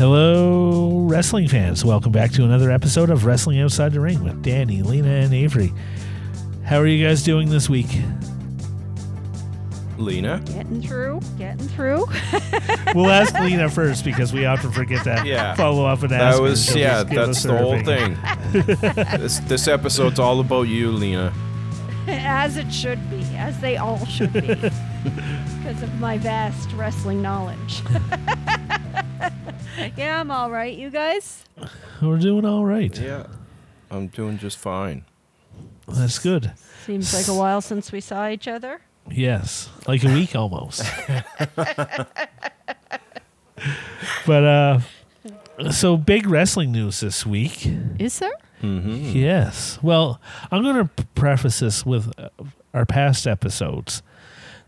Hello, wrestling fans. Welcome back to another episode of Wrestling Outside the Ring with Danny, Lena, and Avery. How are you guys doing this week? Lena? Getting through, getting through. We'll ask Lena first because we often forget to Yeah. follow up and ask. That was She'll yeah, that's the whole thing. this this episode's all about you, Lena. as it should be, as they all should be, because of my vast wrestling knowledge. yeah, I'm all right. You guys? We're doing all right. Yeah. I'm doing just fine. That's good. Seems like a while since we saw each other. Yes, like a week almost. but uh, so big wrestling news this week. Is there? Mm-hmm. Yes. Well, I'm going to preface this with uh, our past episodes.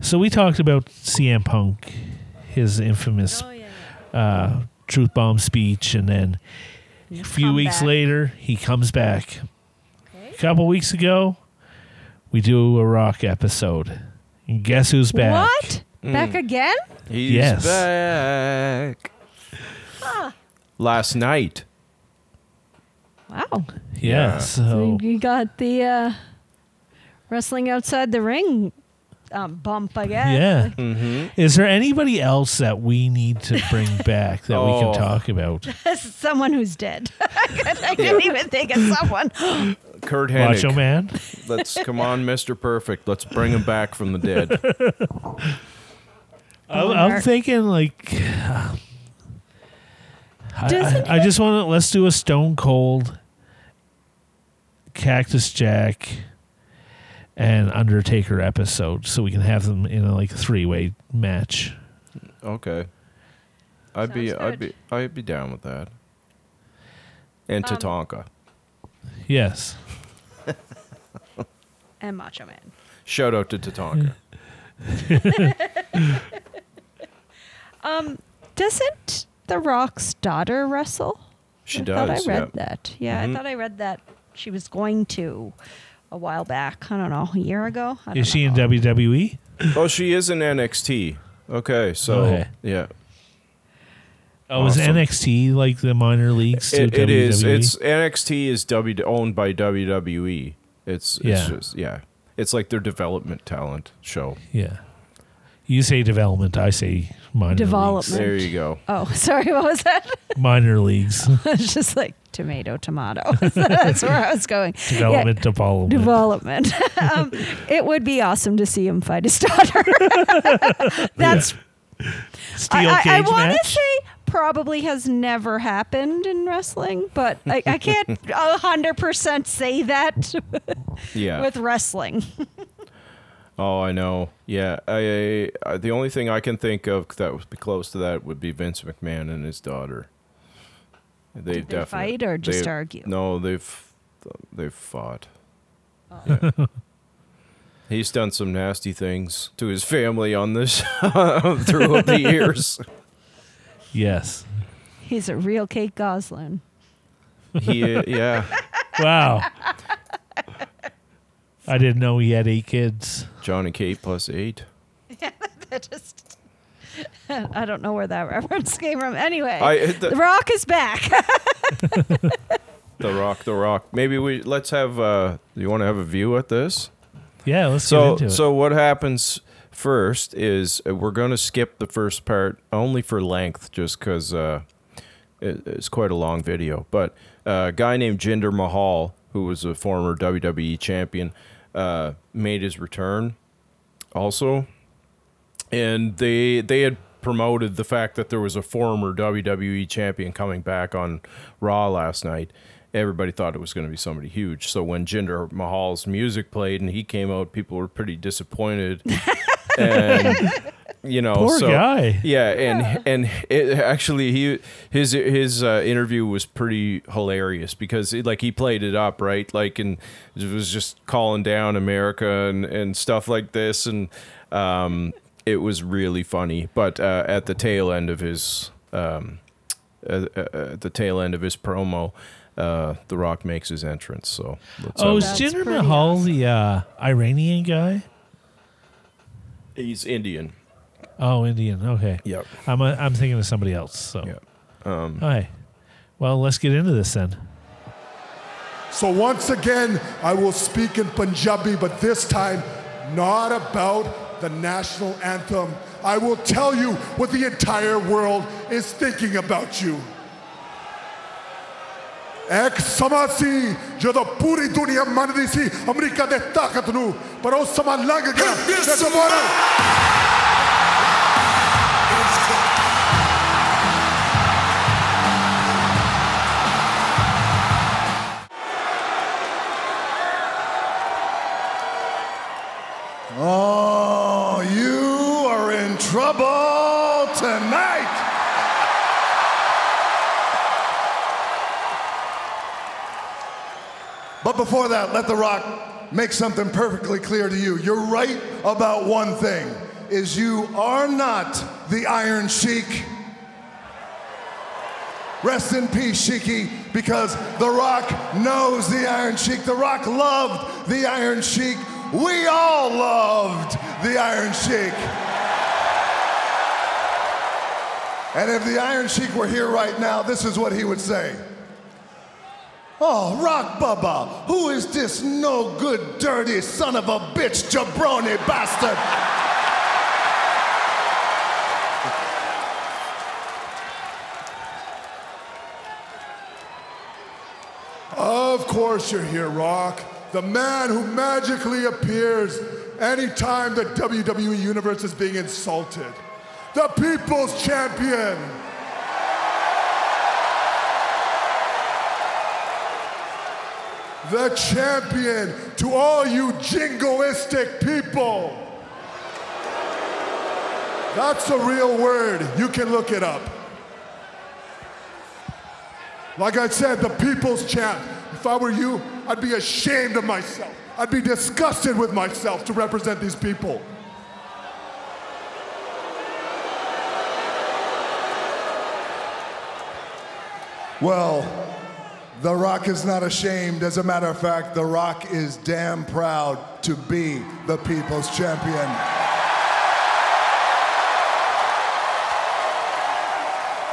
So we talked about CM Punk, his infamous Oh yeah. uh, truth bomb speech, and then a few weeks later he comes back. A couple weeks ago, we do a rock episode, and guess who's back? What? Back again? He's Yes. back. Last night. Wow. Yeah. Yeah. So So you got the uh, wrestling outside the ring um, bump, I guess. yeah. Mm-hmm. Is there anybody else that we need to bring back that we Oh. can talk about? Someone who's dead. I didn't even think of someone. Curt Macho Hennig. Man. Let's come on, Mr. Perfect. Let's bring him back from the dead. I'm, Oh, I'm thinking like. I, I, I just want to let's do a Stone Cold, Cactus Jack, and Undertaker episode, so we can have them in a like three way match. Okay. I'd be Sounds I'd be I'd be down with that. And Um, Tatanka. Yes. And Macho Man. Shout out to Tatanka. Um, doesn't The Rock's daughter wrestle? She I does. thought I read yeah. that. Yeah, Mhm. I thought I read that she was going to a while back. I don't know, a year ago. I don't Is she in know. WWE? Oh, she is in NXT. Okay, so Okay. yeah, Oh, is Awesome. NXT like the minor leagues to it, it is. WWE? It's NXT is w, owned by WWE. It's, it's Yeah. just yeah. It's like their development talent show. yeah. You say development, I say minor Development. There you go. Oh, sorry, what was that? Minor leagues. it's just like tomato, tomato. That's where I was going. Development, development. Development. um, it would be awesome to see him fight his daughter. That's Steel I, I, I want to say probably has never happened in wrestling, but I, I can't hundred percent say that Yeah. with wrestling. Oh, I know. Yeah. I, I the only thing I can think of that would be close to that would be Vince McMahon and his daughter. They've Did they fight or just they- argue? No, they've they've fought. Oh. Yeah. He's done some nasty things to his family on this throughout the years. Yes. He's a real Kate Gosselin. He, yeah, Wow. I didn't know he had eight kids. Johnny Kate plus eight. Yeah, That just. I don't know where that reference came from. Anyway, I The the, Rock is back. the Rock, the Rock. Maybe we let's have. uh You want to have a view at this? Yeah, let's So get into it. so what happens first is uh, we're going to skip the first part only for length, just because uh, it, it's quite a long video. But uh, a guy named Jinder Mahal, who was a former WWE champion, uh, made his return. Also, and they they had promoted the fact that there was a former WWE champion coming back on Raw last night. Everybody thought it was going to be somebody huge. So when Jinder Mahal's music played and he came out, people were pretty disappointed. and you know, Poor so, guy. Yeah, and and it, actually he his his uh, interview was pretty hilarious because it, like he played it up right, like and it was just calling down America and and stuff like this, and um, it was really funny. But uh, at the tail end of his um, at, at the tail end of his promo. Uh, the Rock makes his entrance, so let's Oh, is That's Jinder pretty Mahal the uh, Iranian guy? he's Indian. Oh, Indian. Okay. Yep. I'm a, I'm thinking of somebody else. So Yeah. Um, Hi. Well, let's get into this then. So once again, I will speak in Punjabi, but this time not about the national anthem. I will tell you what the entire world is thinking about you. ਇੱਕ ਸਮਾਂ ਸੀ ਜਦੋਂ ਪੂਰੀ ਦੁਨੀਆ ਮੰਨਦੀ ਸੀ America ਦੇ ਤਾਕਤ ਨੂੰ ਪਰ ਉਹ ਸਮਾਂ ਲੰਘ ਗਿਆ ਤੇ ਦੁਬਾਰਾ before that, let The Rock make something perfectly clear to you. You're right about one thing is you are not the Iron Sheik. Rest in peace, Sheiky, because The Rock knows the Iron Sheik. The Rock loved the Iron Sheik. We all loved the Iron Sheik. And if the Iron Sheik were here right now, this is what he would say. Oh, Rock Bubba, who is this no good, dirty son of a bitch, jabroni bastard? Of course you're here, Rock. The man who magically appears anytime the WWE Universe is being insulted. The People's Champion. The champion to all you jingoistic people. That's a real word. You can look it up. Like I said, the people's champ. If I were you, I'd be ashamed of myself. I'd be disgusted with myself to represent these people. Well, The Rock is not ashamed. As a matter of fact, The Rock is damn proud to be the people's champion.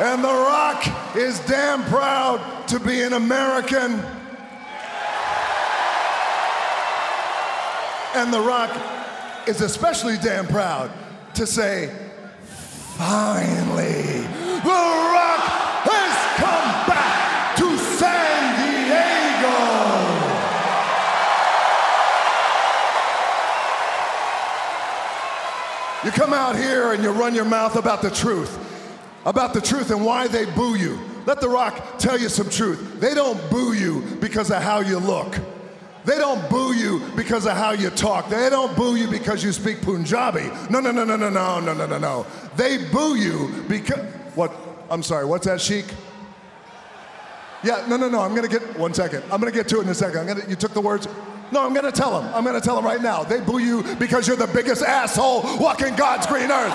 And The Rock is damn proud to be an American. And The Rock is especially damn proud to say, finally, The Rock You come out here and you run your mouth about the truth, about the truth and why they boo you. Let The Rock tell you some truth. They don't boo you because of how you look. They don't boo you because of how you talk. They don't boo you because you speak Punjabi. No, no, no, no, no, no, no, no, no, no. They boo you because what? I'm sorry. What's that, Sheik? Yeah, no, no, no. I'm gonna get one second. I'm gonna get to it in a second. I'm gonna. You took the words. No, I'm gonna tell them. I'm gonna tell them right now. They boo you because you're the biggest asshole walking God's green earth.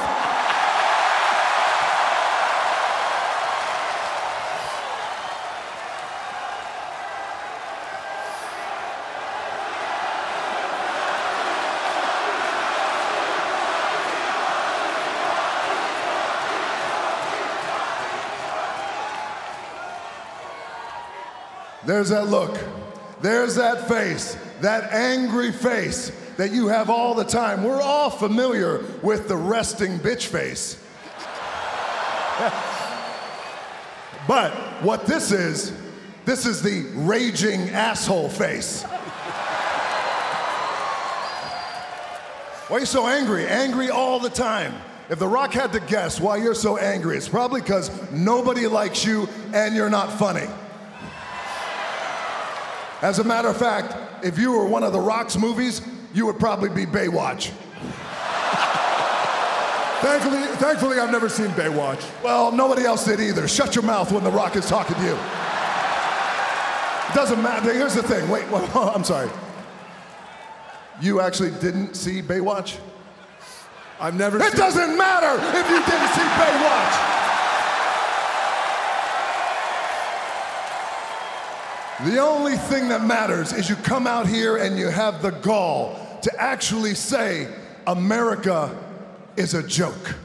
There's that look. There's that face, that angry face that you have all the time. We're all familiar with the resting bitch face. but what this is, this is the raging asshole face. Why are you so angry? Angry all the time. If The Rock had to guess why you're so angry, it's probably because nobody likes you and you're not funny. As a matter of fact, if you were one of The Rock's movies, you would probably be Baywatch. Thankfully, thankfully, I've never seen Baywatch. Well, nobody else did either. Shut your mouth when The Rock is talking to you. It doesn't matter. Here's the thing. Wait, wait I'm sorry. You actually didn't see Baywatch? I've never It doesn't matter if you didn't see Baywatch. The only thing that matters is you come out here and you have the gall to actually say, America is a joke.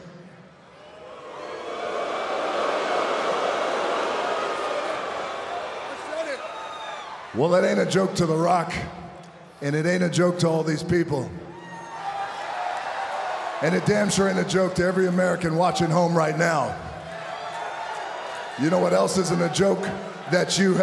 Well, that ain't a joke to The Rock, and it ain't a joke to all these people. And it damn sure ain't a joke to every American watching home right now. You know what else isn't a joke? That you.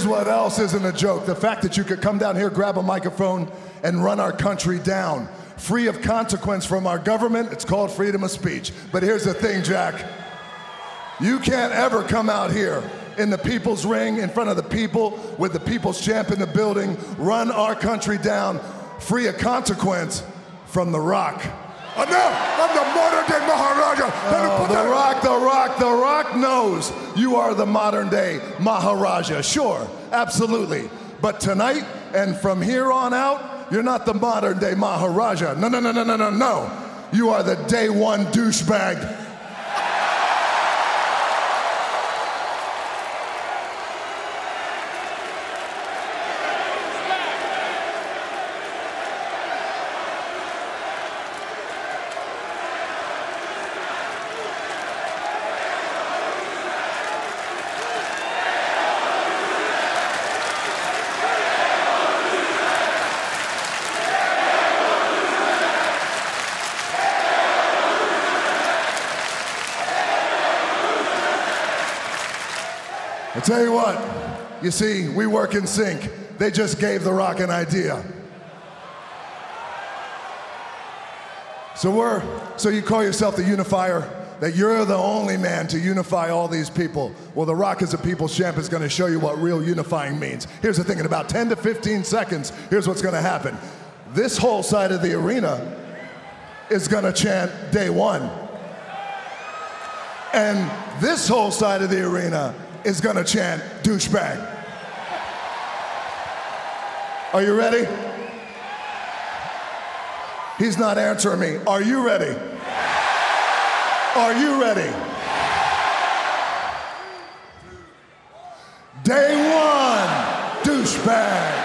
Here's what else isn't a joke the fact that you could come down here, grab a microphone, and run our country down, free of consequence from our government. It's called freedom of speech. But here's the thing, Jack you can't ever come out here in the people's ring, in front of the people, with the people's champ in the building, run our country down, free of consequence from The Rock. Enough! I'm the modern day Maharaja. Oh, put the that- Rock, The Rock, knows you are the modern day Maharaja. Sure, absolutely. But tonight and from here on out, you're not the modern day Maharaja. No, no, no, no, no, no, no. You are the day one douchebag. Tell you what, you see, we work in sync. They just gave The Rock an idea. So we're, so you call yourself the unifier, that you're the only man to unify all these people. Well, The Rock is a people's champ is gonna show you what real unifying means. Here's the thing, in about 10 to 15 seconds, here's what's gonna happen. This whole side of the arena is gonna chant day one. And this whole side of the arena is gonna chant douchebag. Are you ready? He's not answering me. Are you ready? Are you ready? Day one, douchebag.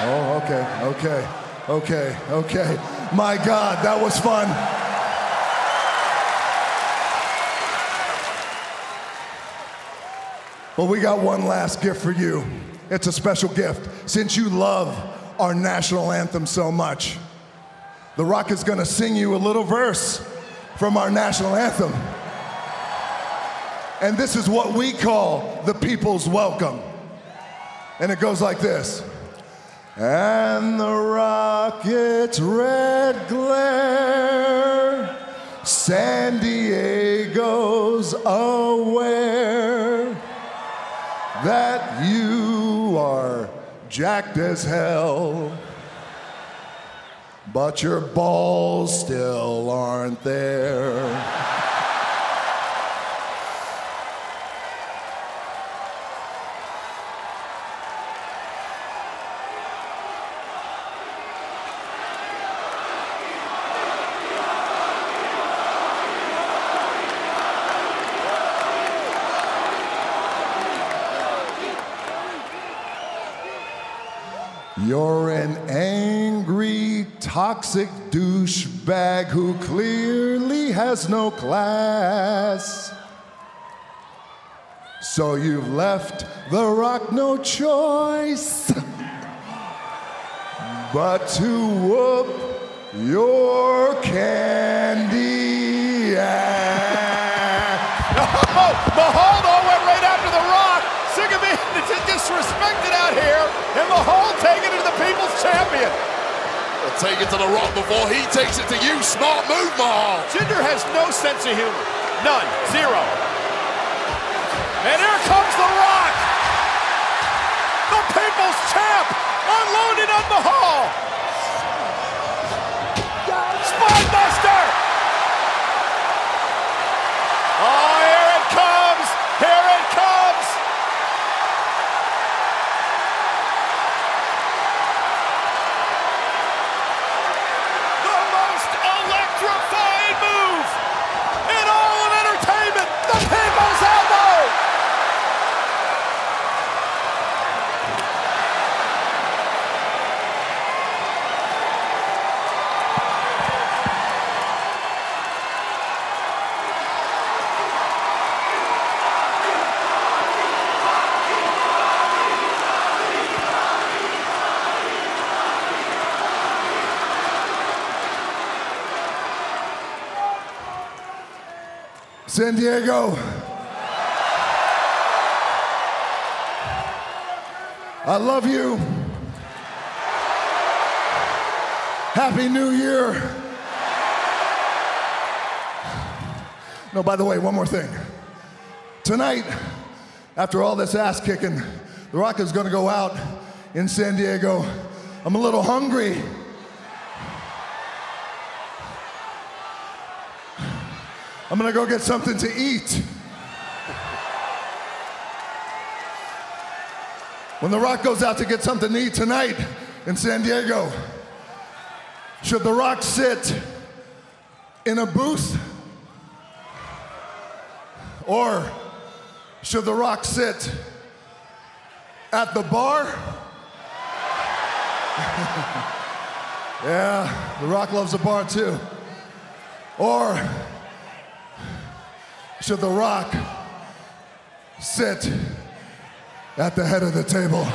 Oh, okay, okay, okay, okay. My God, that was fun. Well, we got one last gift for you. It's a special gift. Since you love our national anthem so much, The Rock is gonna sing you a little verse from our national anthem. And this is what we call the people's welcome. And it goes like this. And the rocket's red glare, San Diego's aware that you are jacked as hell, but your balls still aren't there. You're an angry, toxic douchebag who clearly has no class. So you've left The Rock no choice but to whoop your candy ass. Oh, Mahal though went right after The Rock. Sick of being disrespected out here, and the Hall taking it to the People's Champion. Take it to The Rock before he takes it to you. Smart move, Mahal. Jinder has no sense of humor. None. Zero. And here comes The Rock. The People's Champ unloading on Mahal. Spinebuster. San Diego. I love you. Happy New Year. No, by the way, one more thing. Tonight, after all this ass kicking, The Rock is gonna go out in San Diego. I'm a little hungry. I'm gonna go get something to eat. When The Rock goes out to get something to eat tonight in San Diego, should The Rock sit in a booth? Or should The Rock sit at the bar? yeah, The Rock loves a bar too. Or should The Rock sit at the head of the table?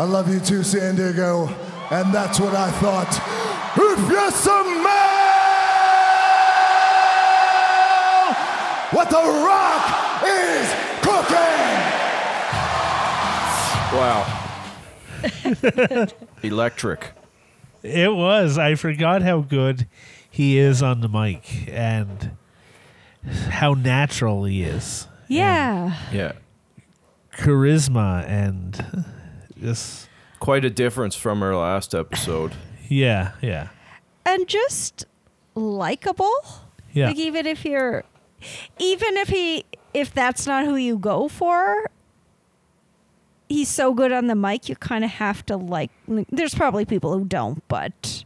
I love you too, San Diego, and that's what I thought. If you smell what The Rock is cooking! Wow. Electric. It was. I forgot how good he is on the mic and how natural he is. Yeah. Yeah. Charisma and just Quite a difference from our last episode. yeah, yeah. And just likable. Yeah. Like even if you're even if he if that's not who you go for, he's so good on the mic you kind of have to like there's probably people who don't, but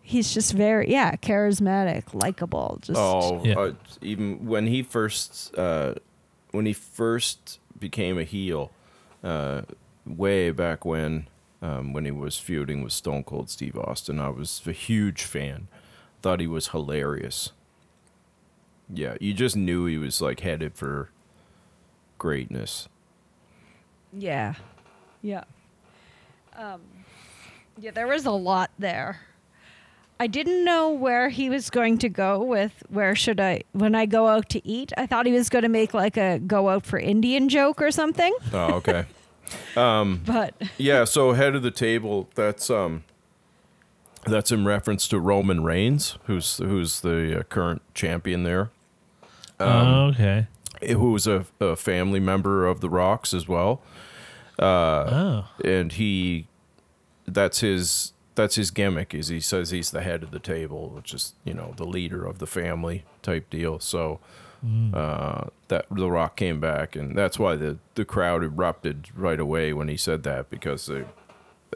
he's just very yeah, charismatic, likable. Just Oh, Yeah. uh, even when he first uh, when he first became a heel, uh, way back when, um, when he was feuding with Stone Cold Steve Austin, I was a huge fan. Thought he was hilarious. Yeah, you just knew he was like headed for greatness. Yeah. Yeah. Um, yeah, there was a lot there. I didn't know where he was going to go with where should I when I go out to eat. I thought he was going to make like a go out for Indian joke or something, Oh, okay. but yeah, so head of the table. That's um, that's in reference to Roman Reigns, who's who's the uh, current champion there. oh, okay. who was a, a family member of the Rocks as well, oh. and he that's his that's his gimmick is he says he's the head of the table, which is you know the leader of the family type deal. So uh, that The Rock came back, and that's why the the crowd erupted right away when he said that because they,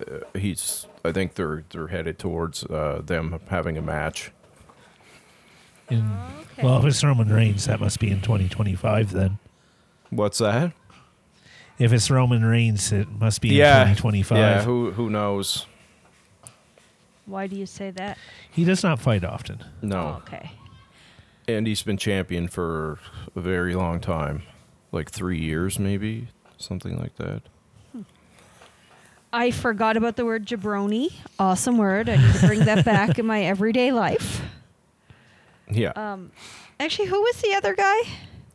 uh, he's I think they're they're headed towards uh, them having a match. In, Well, if it's Roman Reigns, that must be in 2025 then. What's that? If it's Roman Reigns, it must be yeah, in 2025. Yeah, who who knows? Why do you say that? he does not fight often. No. Oh, okay. And he's been champion for a very long time, like three years, maybe something like that. I forgot about the word jabroni. Awesome word. I need to bring that back in my everyday life. Yeah, Um, actually, who was the other guy?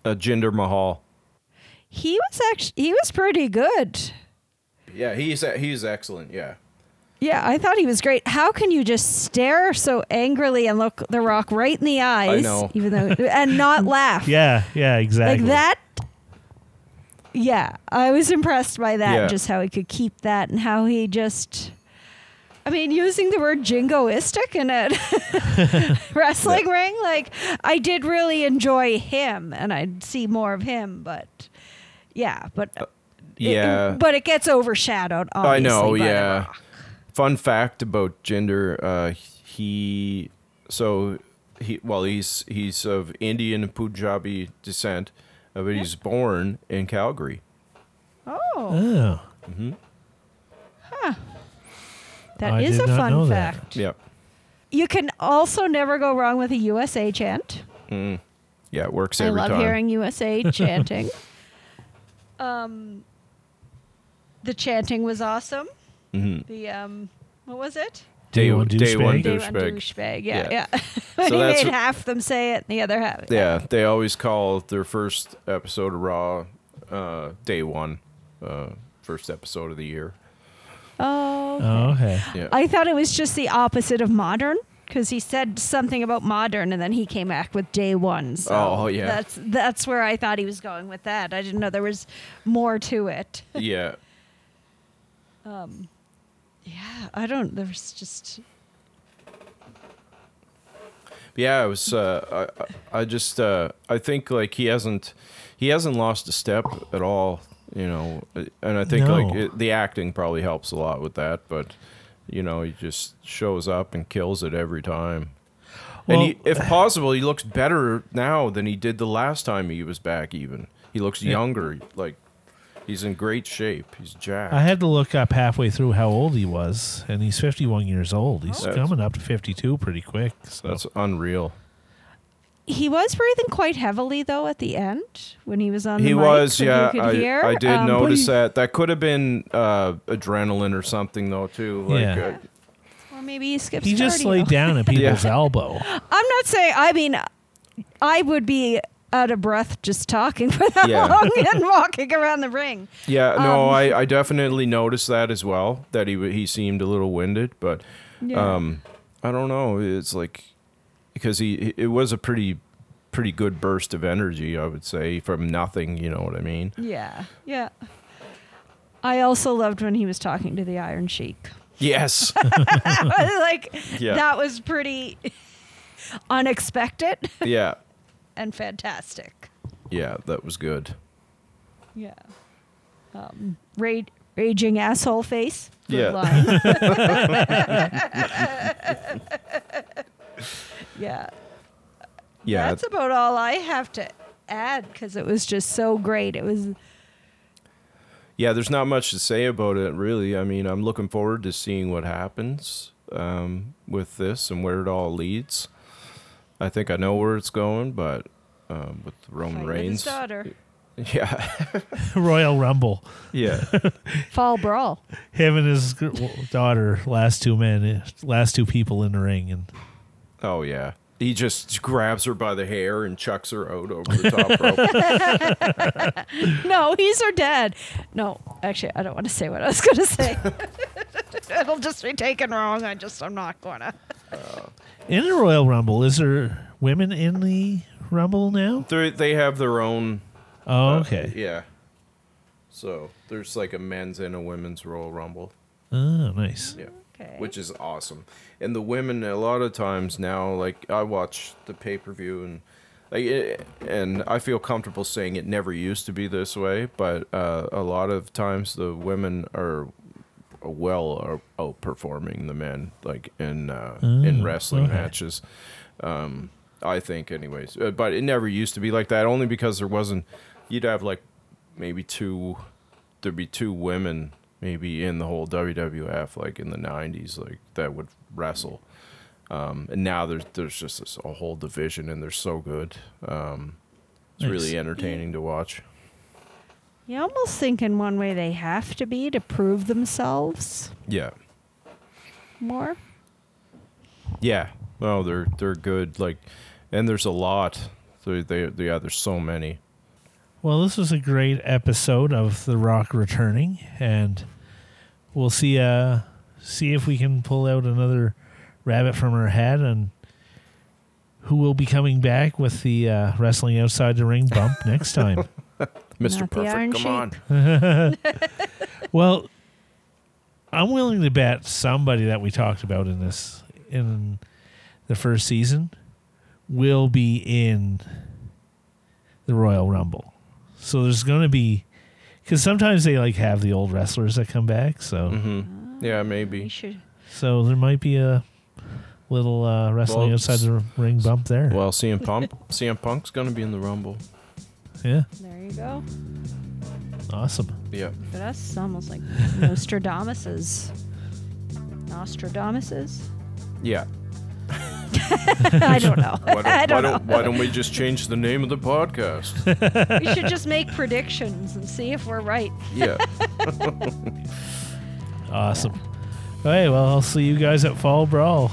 uh, Jinder Mahal. He was actually he was pretty good. Yeah, he's he's excellent. Yeah, Yeah, I thought he was great. How can you just stare so angrily and look The Rock right in the eyes, know. even though and not laugh? Yeah, yeah, exactly. like that. Yeah, I was impressed by that. Yeah. Just how he could keep that and how he just. I mean, using the word jingoistic in a wrestling ring, like I did really enjoy him, and I'd see more of him. But yeah, but it- yeah. but it gets overshadowed. I know. by The Yeah. Rock. Fun fact about Jinder uh, he so he well he's he's of Indian and Punjabi descent, uh, but he's born in Calgary. Oh, Oh, that I is did a not fun know that. fact. Yep. You can also never go wrong with a USA chant. Yeah, it works every time. I every love time. hearing USA chanting. um, the chanting was awesome. Mhm. The um, what was it? Day Day, one day one douchebag. Day one douchebag. douchebag. Yeah, Yeah. yeah. So he that's made half them say it, and the other half. Yeah, they always call their first episode of Raw uh, day one, uh, first episode of the year. Oh. okay. oh, okay. Yeah. I thought it was just the opposite of modern because he said something about modern, and then he came back with day one. So Oh, yeah. That's that's where I thought he was going with that. I didn't know there was more to it. yeah. Yeah, I don't. There's just Yeah, it was. Uh, I, I I just. Uh, I think like he hasn't, he hasn't lost a step at all. You know, and I think No. like it, the acting probably helps a lot with that. But you know, he just shows up and kills it every time. Well- and he, if possible, he looks better now than he did the last time he was back. Even he looks younger. Like he's in great shape. He's jacked. I had to look up halfway through how old he was, and he's 51 years old. He's That's- coming up to 52 pretty quick. So. That's unreal. he was breathing quite heavily though at the end when he was on. He the mic, was, so yeah. You could I, hear. I did Um, notice he- that. That could have been uh, adrenaline or something, though, too. Like, Yeah. uh, Or maybe he skips. he just cardio. laid down at people's elbow. I'm not saying. I mean, I would be out of breath just talking for that Yeah. long and walking around the ring. yeah, no, Um, I, I definitely noticed that as well. That he he seemed a little winded, but Yeah. um, I don't know. It's like because he it was a pretty pretty good burst of energy, I would say, from nothing. You know what I mean? Yeah, yeah. I also loved when he was talking to the Iron Sheik. Yes. like Yeah. that was pretty unexpected yeah. And fantastic. Yeah, that was good. Yeah. Um, ra- raging asshole face. Good Yeah. line. yeah. Yeah. That's about all I have to add because it was just so great. It was. Yeah, there's not much to say about it, really. I mean, I'm looking forward to seeing what happens um, with this and where it all leads. I think I know where it's going, but um, with Roman Fight with his Reigns, daughter. yeah, Royal Rumble. yeah, Fall brawl. Him and his daughter, last two men, last two people in the ring, and oh yeah. He just grabs her by the hair and chucks her out over the top rope. No, he's her dad. No, actually, I don't want to say what I was going to say. It'll just be taken wrong. I just, I'm not going to. In the Royal Rumble, is there women in the Rumble now? They they have their own. Oh, uh, okay. yeah. So there's like a men's and a women's Royal Rumble. Oh, nice. Yeah. Okay. Which is awesome. And the women, a lot of times now, like I watch the pay per view and like, it, and I feel comfortable saying it never used to be this way, but uh, a lot of times the women are well outperforming the men, like in uh, in Oh, wrestling okay. matches. Um, I think, anyways, Uh, but it never used to be like that. Only because there wasn't. You'd have like maybe two. There'd be two women maybe in the whole WWF, like in the '90s, like that would wrestle. Um, and now there's there's just this, a whole division, and they're so good. Um, it's Nice. really entertaining to watch. You almost think in one way they have to be to prove themselves Yeah, more. yeah. No, they're they're good. Like, and there's a lot. They, they, they yeah. There's so many. Well, this was a great episode of The Rock returning, and we'll see. Uh, see if we can pull out another rabbit from our hat, and who will be coming back with the uh, wrestling outside the ring bump next time. Mr. Not Perfect, come Sheik. on. well, I'm willing to bet somebody that we talked about in this in the first season will be in the Royal Rumble. So there's going to be because sometimes they like have the old wrestlers that come back. So hmm Yeah, maybe. should. so there might be a little uh, wrestling Well, outside the ring bump there. Well, CM Punk, CM Punk's gonna be in the Rumble. Yeah, There you go. awesome. Yeah. But that's almost like Nostradamus's. Nostradamus's? Yeah. I don't know. Why don't, I why, don't know. don't, why don't we just change the name of the podcast? we should just make predictions and see if we're right. Yeah. Awesome. All right, well, I'll see you guys at Fall Brawl.